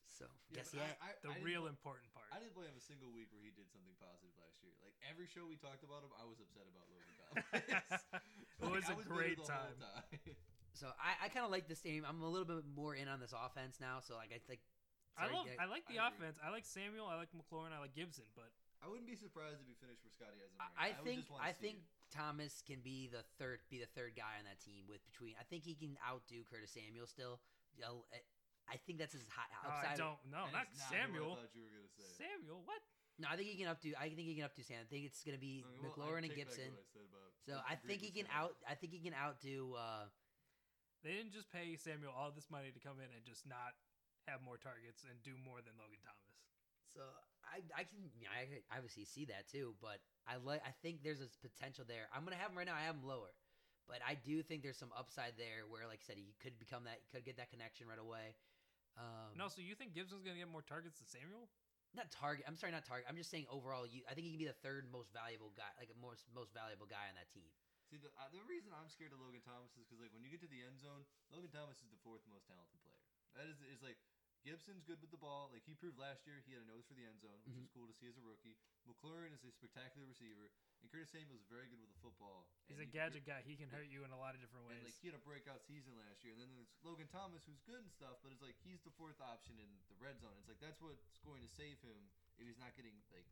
So Yeah, guess but yeah. I, I, The I real play- important part. I didn't play him a single week where he did something positive last year. Like every show we talked about him, I was upset about Logan Thomas. <laughs> <laughs> It was a I bitter great the whole time. <laughs> So I, I kind of like this team. I'm a little bit more in on this offense now. So like I think. I love. I like the I offense. I like Samuel. I like McLaurin. I like Gibson. But I wouldn't be surprised if he finished where Scotty has him. I, ranked. I would think just I see think it. Thomas can be the third be the third guy on that team with between. I think he can outdo Curtis Samuel still. I- I think that's his high uh, I don't know. Not not Samuel. Who I thought you were gonna say. Samuel. What? No, I think he can updo. I think he can updo Sam. I think it's gonna be Okay, well, I McLaurin and Gibson. I said about So I think he can out. I think he can outdo. Uh, They didn't just pay Samuel all this money to come in and just not have more targets and do more than Logan Thomas. so I I can I obviously see that too, but I like I think there's a potential there. I'm gonna have him right now. I have him lower, but I do think there's some upside there where, like I said, he could become that. He Could get that connection right away. Um, No, so you think Gibson's gonna get more targets than Samuel? not target. I'm sorry, not target. I'm just saying overall. You, I think he can be the third most valuable guy, like a most most valuable guy on that team. See, the, uh, the reason I'm scared of Logan Thomas is because like when you get to the end zone, Logan Thomas is the fourth most talented player. That is is like Gibson's good with the ball. Like he proved last year, he had a nose for the end zone, which Mhm. is cool to see as a rookie. McLaurin is a spectacular receiver, and Curtis Samuel is very good with the football. He's and a he- gadget guy. He can hurt you in a lot of different And ways. like he had a breakout season last year, and then there's Logan Thomas, who's good and stuff, but it's like he's the fourth option in the red zone. It's like that's what's going to save him if he's not getting like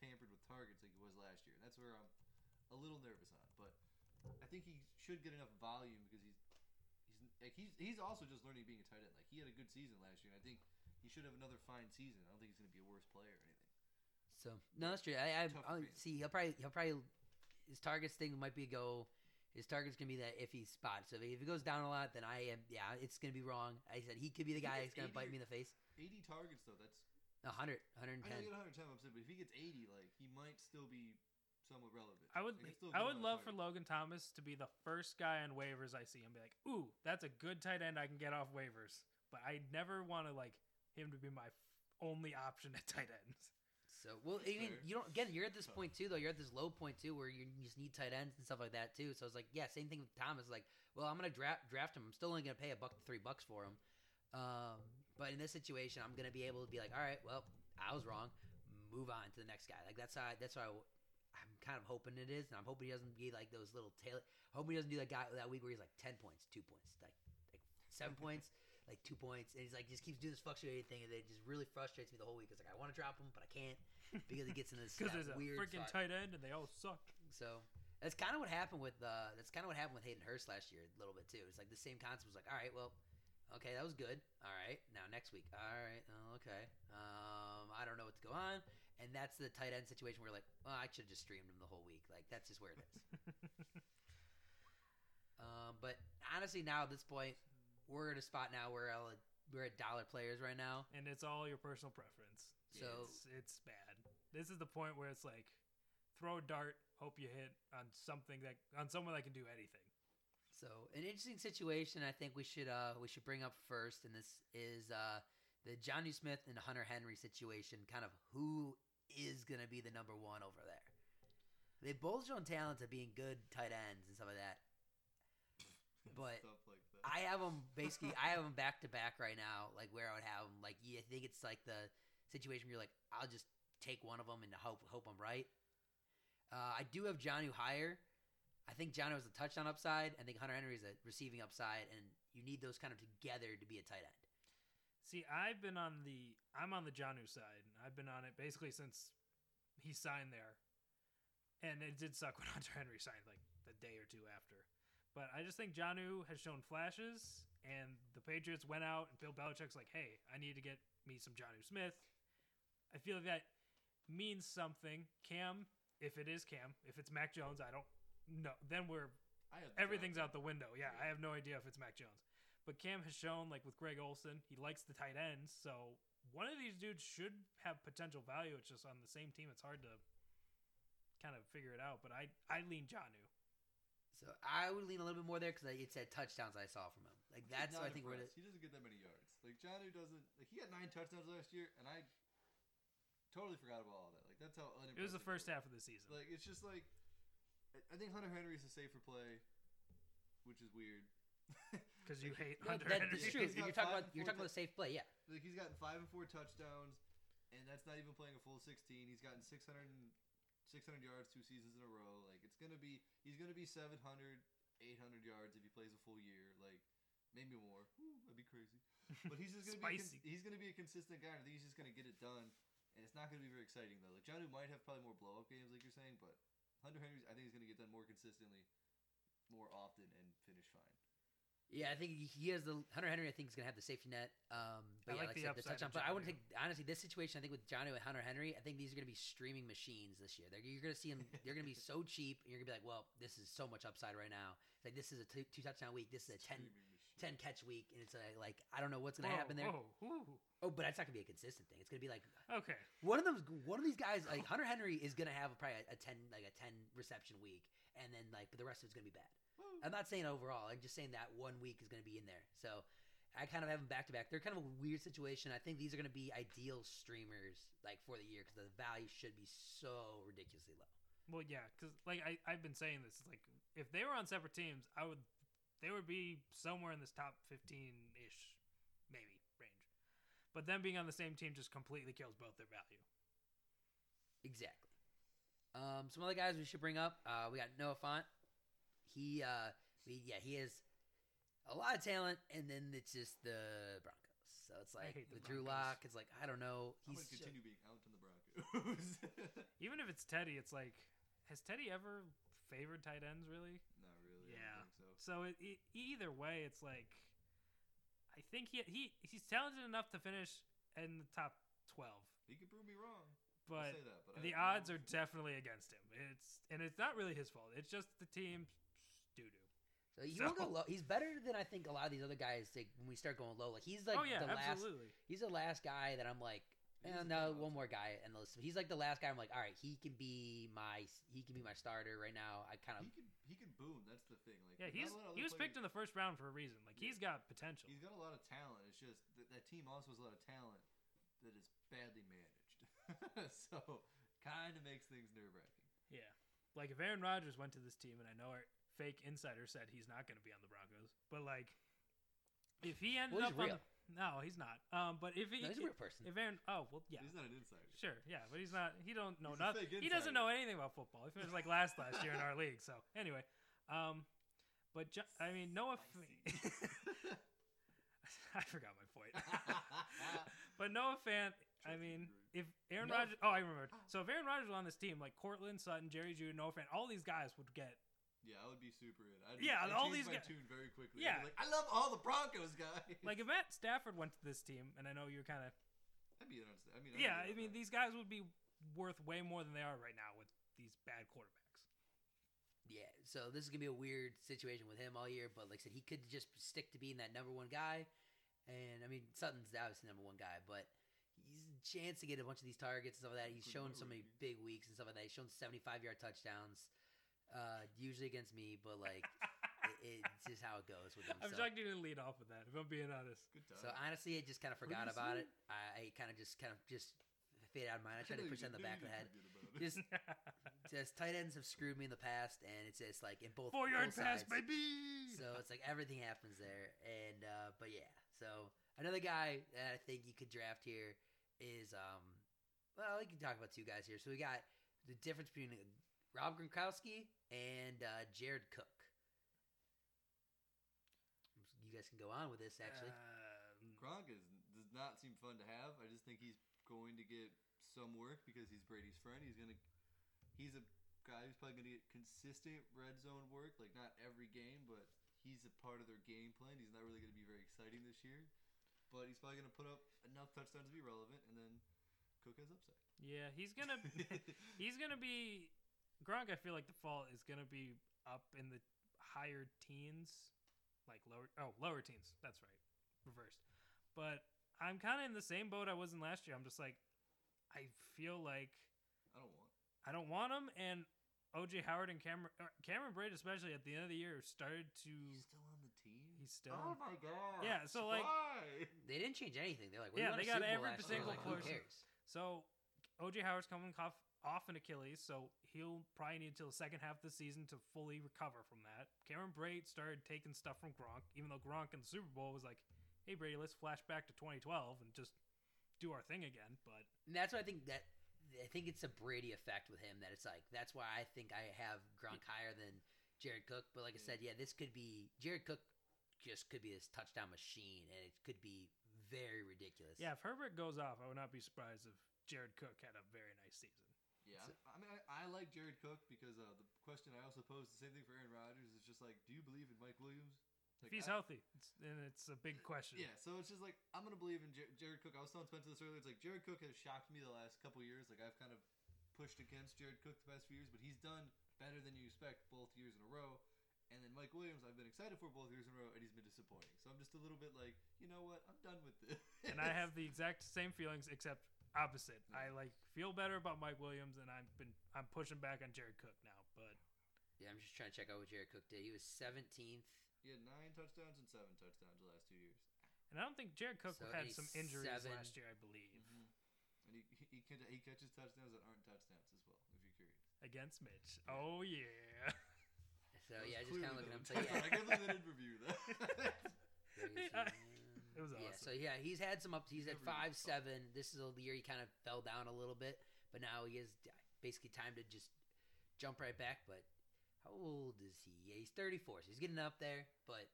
pampered with targets like he was last year. And that's where I'm a little nervous on. But I think he should get enough volume because he's like he's he's also just learning being a tight end. Like he had a good season last year. and I think he should have another fine season. I don't think he's going to be a worse player or anything. So no, that's true. I, I, I see. He'll probably he'll probably his targets thing might be a go. His target's gonna be that iffy spot. So if it goes down a lot, then I am yeah, it's gonna be wrong. I said he could be the guy that's gonna 80 bite me in the face. 80 targets though. That's 100, I know 110. he get 110. I'm saying, but if he gets 80, like he might still be somewhat relevant. I would Like, I would love of for. Logan Thomas to be the first guy on waivers I see and be like, "Ooh, that's a good tight end I can get off waivers." But I never want to like him to be my f- only option at tight ends. So well, That's I mean, you don't again. You're at this point too, though. You're at this low point too, where you just need tight ends and stuff like that too. So it's like, yeah, same thing with Thomas. Like, well, I'm gonna draft draft him. I'm still only gonna pay a buck, to three bucks for him. Um, but in this situation, I'm gonna be able to be like, all right, well, I was wrong. Move on to the next guy. Like that's how I, that's how I, am kind of hoping it is, and I'm hoping he doesn't be like those little tail. I hope he doesn't do that guy that week where he's like ten points, two points, like like seven <laughs> points. Like two points, and he's like just keeps doing this fluctuating thing, and it just really frustrates me the whole week. It's like I want to drop him, but I can't because he gets in this <laughs> Because there's a weird freaking tight end and they all suck. So that's kind of what happened with uh, that's kind of what happened with Hayden Hurst last year a little bit too. It's like the same concept was like, all right, well, okay, that was good. All right, now next week, all right, okay, um, I don't know what to go on, and that's the tight end situation where like, well, I should have just streamed him the whole week. Like that's just where it is. <laughs> um, but honestly, now at this point, we're at a spot now where I'll, we're at dollar players right now. and it's all your personal preference. So- it's, it's bad. This is the point where it's like throw a dart, hope you hit on something that on someone that can do anything. So an interesting situation I think we should uh we should bring up first, and this is uh the Jonnu Smith and Hunter Henry situation. Kind of who is gonna be the number one over there. They've both shown talent at being good tight ends and stuff like that. <laughs> But like that. I have them basically. I have them back to back right now. Like where I would have them. Like you I think it's like the situation where you're like, I'll just take one of them and hope hope I'm right. Uh, I do have Jonnu higher. I think Jonnu has a touchdown upside. I think Hunter Henry is a receiving upside, and you need those kind of together to be a tight end. See, I've been on the I'm on the Jonnu side. I've been on it basically since he signed there, and it did suck <laughs> when Hunter Henry signed like the day or two after. But I just think Jonnu has shown flashes, and the Patriots went out, and Bill Belichick's like, "Hey, I need to get me some Jonnu Smith." I feel like that means something. Cam, if it is Cam, if it's Mac Jones, I don't know. Then we're I everything's out the window. Yeah, Yeah. I have no idea if it's Mac Jones. But Cam has shown, like with Greg Olsen, he likes the tight ends. So one of these dudes should have potential value. It's just on the same team. It's hard to kind of figure it out. But I I lean Jonnu. So I would lean a little bit more there because it said touchdowns I saw from him. Like that's what I not think. Where it, impressed. he doesn't get that many yards. Like Jonnu doesn't. Like he had nine touchdowns last year, and I totally forgot about all that. Like that's how It was the first was. half of the season. Like it's just like I- I think Hunter Henry is a safer play, which is weird. <laughs> Because you hate that, Hunter that Henry. true. He's You're got talking five about you're and talking four about a safe play. Yeah. Like he's gotten five and four touchdowns, and that's not even playing a full sixteen. He's gotten 600, 600 yards two seasons in a row. Like it's gonna be he's gonna be 700, 800 yards if he plays a full year. Like maybe more. Whew, that'd be crazy. But he's just gonna be con- <laughs> he's gonna be a consistent guy. and I think he's just gonna get it done, and it's not gonna be very exciting though. Like Jonnu might have probably more blow up games, like you're saying, but Hunter Henry, I think he's gonna get done more consistently, more often, and finish fine. Yeah, I think he- has the Hunter Henry. I think is gonna have the safety net. Um, but yeah, I like like, the said, the touchdown. But I wouldn't Jonnu. think honestly this situation. I think with Jonnu and Hunter Henry, I think these are gonna be streaming machines this year. They're, you're gonna see them. <laughs> They're gonna be so cheap, and you're gonna be like, well, this is so much upside right now. It's like this is a two, two touchdown week. This is a 10, Streaming 10 catch week, and it's like, like I don't know what's gonna Whoa, happen there. whoa. Oh, but that's not gonna be a consistent thing. It's gonna be like Okay. one of them. One of these guys, like oh. Hunter Henry, is gonna have probably a, a ten, like a ten reception week, and then like, but the rest of it's gonna be bad. Woo. I'm not saying overall. I'm just saying that one week is going to be in there. So I kind of have them back to back. They're kind of a weird situation. I think these are going to be ideal streamers like for the year because the value should be so ridiculously low. Well, yeah, because like I I've been saying this. It's like if they were on separate teams, I would they would be somewhere in this top fifteen ish, maybe range. But them being on the same team just completely kills both their value. Exactly. Um, some other guys we should bring up. Uh, we got Noah Fant. He, uh, we, yeah, he has a lot of talent, and then it's just the Broncos. So it's like hate the with Drew Broncos. Lock, it's like I don't know. I'm He's gonna so- continue being out on the Broncos. <laughs> Even if it's Teddy, it's like has Teddy ever favored tight ends really? Not really. I Yeah. don't think so. So it, e either way, it's like I think he he he's talented enough to finish in the top twelve, He could prove me wrong. But say that, but the I, I odds are don't- definitely against him. It's and it's not really his fault. It's just the team doo doo. So he So- go low. He's better than I think a lot of these other guys. Like when we start going low, like he's like oh yeah, the last. He's the last guy that I'm like. He's the no, one more guy and the list. He's like the last guy. I'm like, all right, he can be my he can be my starter right now. I kind of He could he could boom. That's the thing. Like Yeah, he's a lot of he other was picked in the first round for a reason. Like Yeah. he's got potential. He's got a lot of talent. It's just that, that team also has a lot of talent that is badly managed. <laughs> so kind of makes things nerve wracking. Yeah. Like if Aaron Rodgers went to this team, and I know our fake insider said he's not going to be on the Broncos, but like if he ended Well, up on real. the, no, he's not. Um, but if he no, he's a real person. if Aaron oh well yeah He's not an insider. sure yeah, but he's not he don't know He's a nothing. fake He doesn't insider. know anything about football. He finished like last last year in our league. So anyway, um, but jo- I mean Noah. <laughs> <laughs> I forgot my point. <laughs> But Noah Fant, I mean, if Aaron Noah- Rodgers, oh, I remember. So if Aaron Rodgers was on this team, like Courtland Sutton, Jerry Jeudy, Noah Fant, all these guys would get. Yeah, I would be super in. I'd, Yeah, I'd all change these my guys- tune very quickly. Yeah. I'd be like I love all the Broncos guys. Like if Matt Stafford went to this team, and I know you're kind of. I'd be honest. I mean, I'd Yeah, I mean, that. these guys would be worth way more than they are right now with these bad quarterbacks. Yeah, so this is gonna be a weird situation with him all year. But like I said, he could just stick to being that number one guy. And I mean, Sutton's obviously the number one guy, but he's a chance to get a bunch of these targets and stuff like that. He's shown so many big weeks and stuff like that. He's shown seventy-five yard touchdowns, uh, usually against me, but like <laughs> it, it's just how it goes with them. I'm so. shocked you didn't lead off with that. If I'm being honest. Good So honestly, I just kind of forgot about it. I, I kind of just kind of just fade out of mind. I tried to push you it in the back of know the head. did forget about it. Just, <laughs> just tight ends have screwed me in the past, and it's just like in both Four yard both pass, sides. baby. So it's like everything happens there, and uh, but yeah. So another guy that I think you could draft here is um, well, we can talk about two guys here. So we got the difference between Rob Gronkowski and uh, Jared Cook. You guys can go on with this actually. Um, Gronk is, does not seem fun to have. I just think he's going to get some work because he's Brady's friend. He's gonna, he's a guy who's probably gonna get consistent red zone work. Like not every game, but he's a part of their game plan. He's not really gonna be very exciting this year, but he's probably gonna put up enough touchdowns to be relevant. And then Cook has upside. yeah, he's gonna <laughs> he's gonna be Gronk. I feel like the fall is gonna be up in the higher teens, like lower oh lower teens. That's right, reversed. But I'm kind of in the same boat I was in last year. I'm just like, I feel like I don't want. I don't want him, and OJ Howard and Cameron uh, Cameron Brate, especially at the end of the year, started to He's still on the team. he's still Oh my god. Yeah, so, like- Why? They didn't change anything. They're like, well, Yeah, you they got every last year. single Like, who person. cares? So OJ Howard's coming off off an Achilles, so he'll probably need until the second half of the season to fully recover from that. Cameron Brate started taking stuff from Gronk, even though Gronk in the Super Bowl was like, "Hey Brady, let's flash back to 2012 and just do our thing again." But And that's what I think that I think it's a Brady effect with him that it's like that's why I think I have Gronk higher than Jared Cook. But like I said, yeah, this could be Jared Cook just could be this touchdown machine, and it could be very ridiculous. yeah, if Herbert goes off, I would not be surprised if Jared Cook had a very nice season. Yeah, I mean, I, I like Jared Cook because uh, the question I also posed, the same thing for Aaron Rodgers, is just like, do you believe in Mike Williams? If he's I- healthy, it's, and it's a big question. Yeah, so it's just like I'm gonna believe in Jer- Jared Cook. I was telling Spencer this earlier. It's like Jared Cook has shocked me the last couple years. Like I've kind of pushed against Jared Cook the past few years, but he's done better than you expect both years in a row. And then Mike Williams, I've been excited for both years in a row, and he's been disappointing. So I'm just a little bit like, you know what? I'm done with this. and I <laughs> have the exact same feelings, except opposite. I like feel better about Mike Williams, and I've been I'm pushing back on Jared Cook now. But yeah. I'm just trying to check out what Jared Cook did. He was 17th. he had nine touchdowns and seven touchdowns the last two years. and I don't think Jared Cook So had some injuries seven. last year, I believe, Mm-hmm. And he, he, he, catch- he catches touchdowns that aren't touchdowns as well, if you're curious. against Mitch. Yeah. Oh yeah. So That was yeah, just kind of looking the- at him. <laughs> I can't yeah. believe they didn't review that. <laughs> Crazy, <laughs> I- man. It was Yeah, so yeah, he's had some ups. He's at five seven. This is the year he kind of fell down a little bit, but now he has basically time to just jump right back. But how old is he? Yeah, he's thirty four, so he's getting up there. But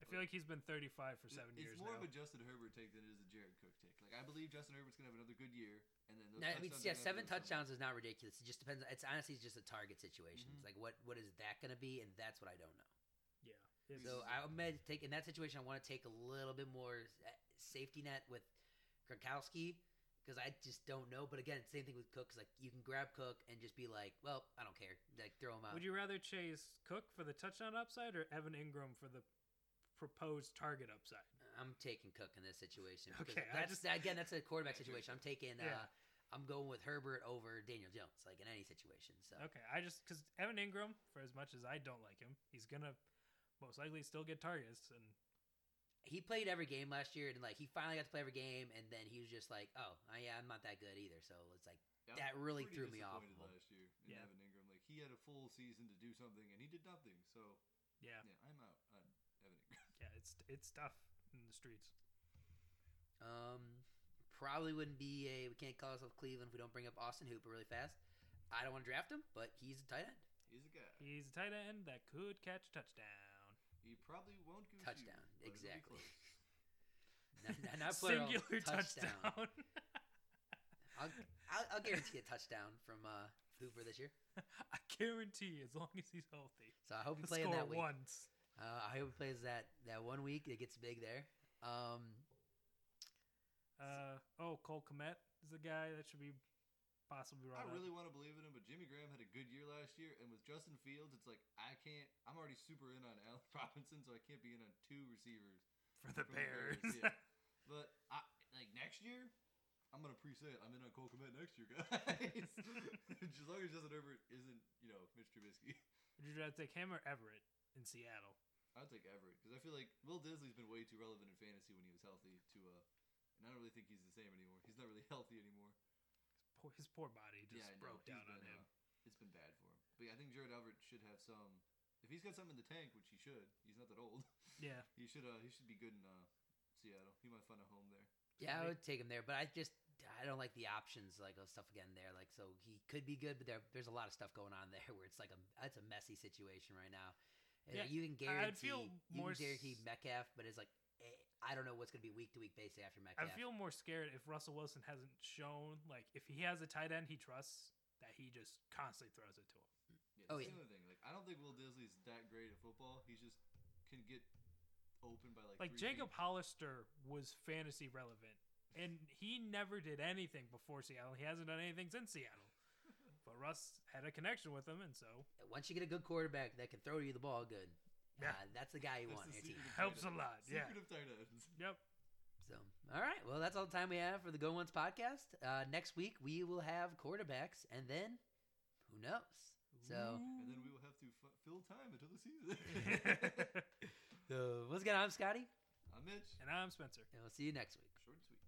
I feel like he's been 35 for seven it's years It's more now. of a Justin Herbert take than it is a Jared Cook take. Like I believe Justin Herbert's gonna have another good year, and then those I mean, yeah, seven be something. touchdowns is not ridiculous. It just depends. It's honestly just a target situation. Mhm. It's like what what is that going to be, and that's what I don't know. So I may take in that situation. I want to take a little bit more uh, safety net with Gronkowski because I just don't know. But again, same thing with Cook. 'cause, like you can grab Cook and just be like, well, I don't care. Like throw him out. Would you rather chase Cook for the touchdown upside or Evan Engram for the proposed target upside? I'm taking Cook in this situation. Okay, that's just- again that's a quarterback situation. I'm taking. Yeah. Uh, I'm going with Herbert over Daniel Jones, like in any situation. So Okay, I just because Evan Engram, for as much as I don't like him, he's gonna most likely still get targets, and he played every game last year, and like he finally got to play every game, and then he was just like, oh, yeah, I'm not that good either. So it's like Yeah, That really threw me off. disappointed Last year in Yeah. Evan Engram, like he had a full season to do something and he did nothing. So yeah, yeah, I'm out on Evan Engram. <laughs> yeah, it's it's tough in the streets. Um, probably wouldn't be a. We can't call ourselves Cleveland if we don't bring up Austin Hooper really fast. I don't want to draft him, but he's a tight end. He's a guy. He's a tight end that could catch a touchdown. He probably won't goose Touchdown, you, but it'll be exactly. close. <laughs> Not, not, not plural, Singular touchdown. <laughs> I'll, I'll, I'll guarantee a touchdown from uh, Hooper this year. <laughs> I guarantee, as long as he's healthy, So I hope he plays that week. once. Uh, I hope he plays that that one week. It gets big there. Um, Uh, oh, Cole Kmet is the guy that should be possibly I brought up. really want to believe in him, but Jimmy Graham had a good year last year, and with Justin Fields, it's like I can't. I'm already super in on Allen <laughs> Robinson, so I can't be in on two receivers. for the from the Bears. Bears, yeah. <laughs> But I like next year. I'm gonna pre-say it. I'm in on Cole Kmet next year, <laughs> guys. as long as Justin Herbert isn't, you know, Mitch Trubisky. Would you rather take him or Everett in Seattle? I'd take Everett because I feel like Will Dissly's been way too relevant in fantasy when he was healthy. To uh, and I don't really think he's the same anymore. He's not really healthy anymore. Poor, his poor body just yeah, broke He's down on him. uh, it's been bad for him. But yeah, I think Jared Alford should have some. If he's got something in the tank, which he should, he's not that old. <laughs> Yeah, He should. Uh, he should be good in uh, Seattle. He might find a home there. yeah, I would take him there, but I just I don't like the options like of stuff again there. Like so he could be good, but there there's a lot of stuff going on <laughs> there where it's like a it's a messy situation right now. Uh, Yeah, you can I'd guarantee feel you can guarantee s- Metcalf, but it's like I don't know what's going to be week to week basis after Metcalf. I feel more scared if Russell Wilson hasn't shown like if he has a tight end he trusts that he just constantly throws it to him. Yeah, Oh, yeah. the thing. Like, I don't think Will Dissly's that great at football. He just can get open by like. Like three Jacob feet. Hollister was fantasy relevant, and he never did anything before Seattle. He hasn't done anything since Seattle. <laughs> But Russ had a connection with him, and so Once you get a good quarterback that can throw you the ball good, Yeah. uh, that's the guy you That's want the your team. Helps a lot, yeah. Secret of tight ends. yep. So, all right. Well, that's all the time we have for the Go Ones podcast. Uh, next week we will have quarterbacks, and then who knows? So, And then we will have to f- fill time until the season. <laughs> <laughs> so once again, I'm Scotty, I'm Mitch. and I'm Spencer. and we'll see you next week. Short and sweet.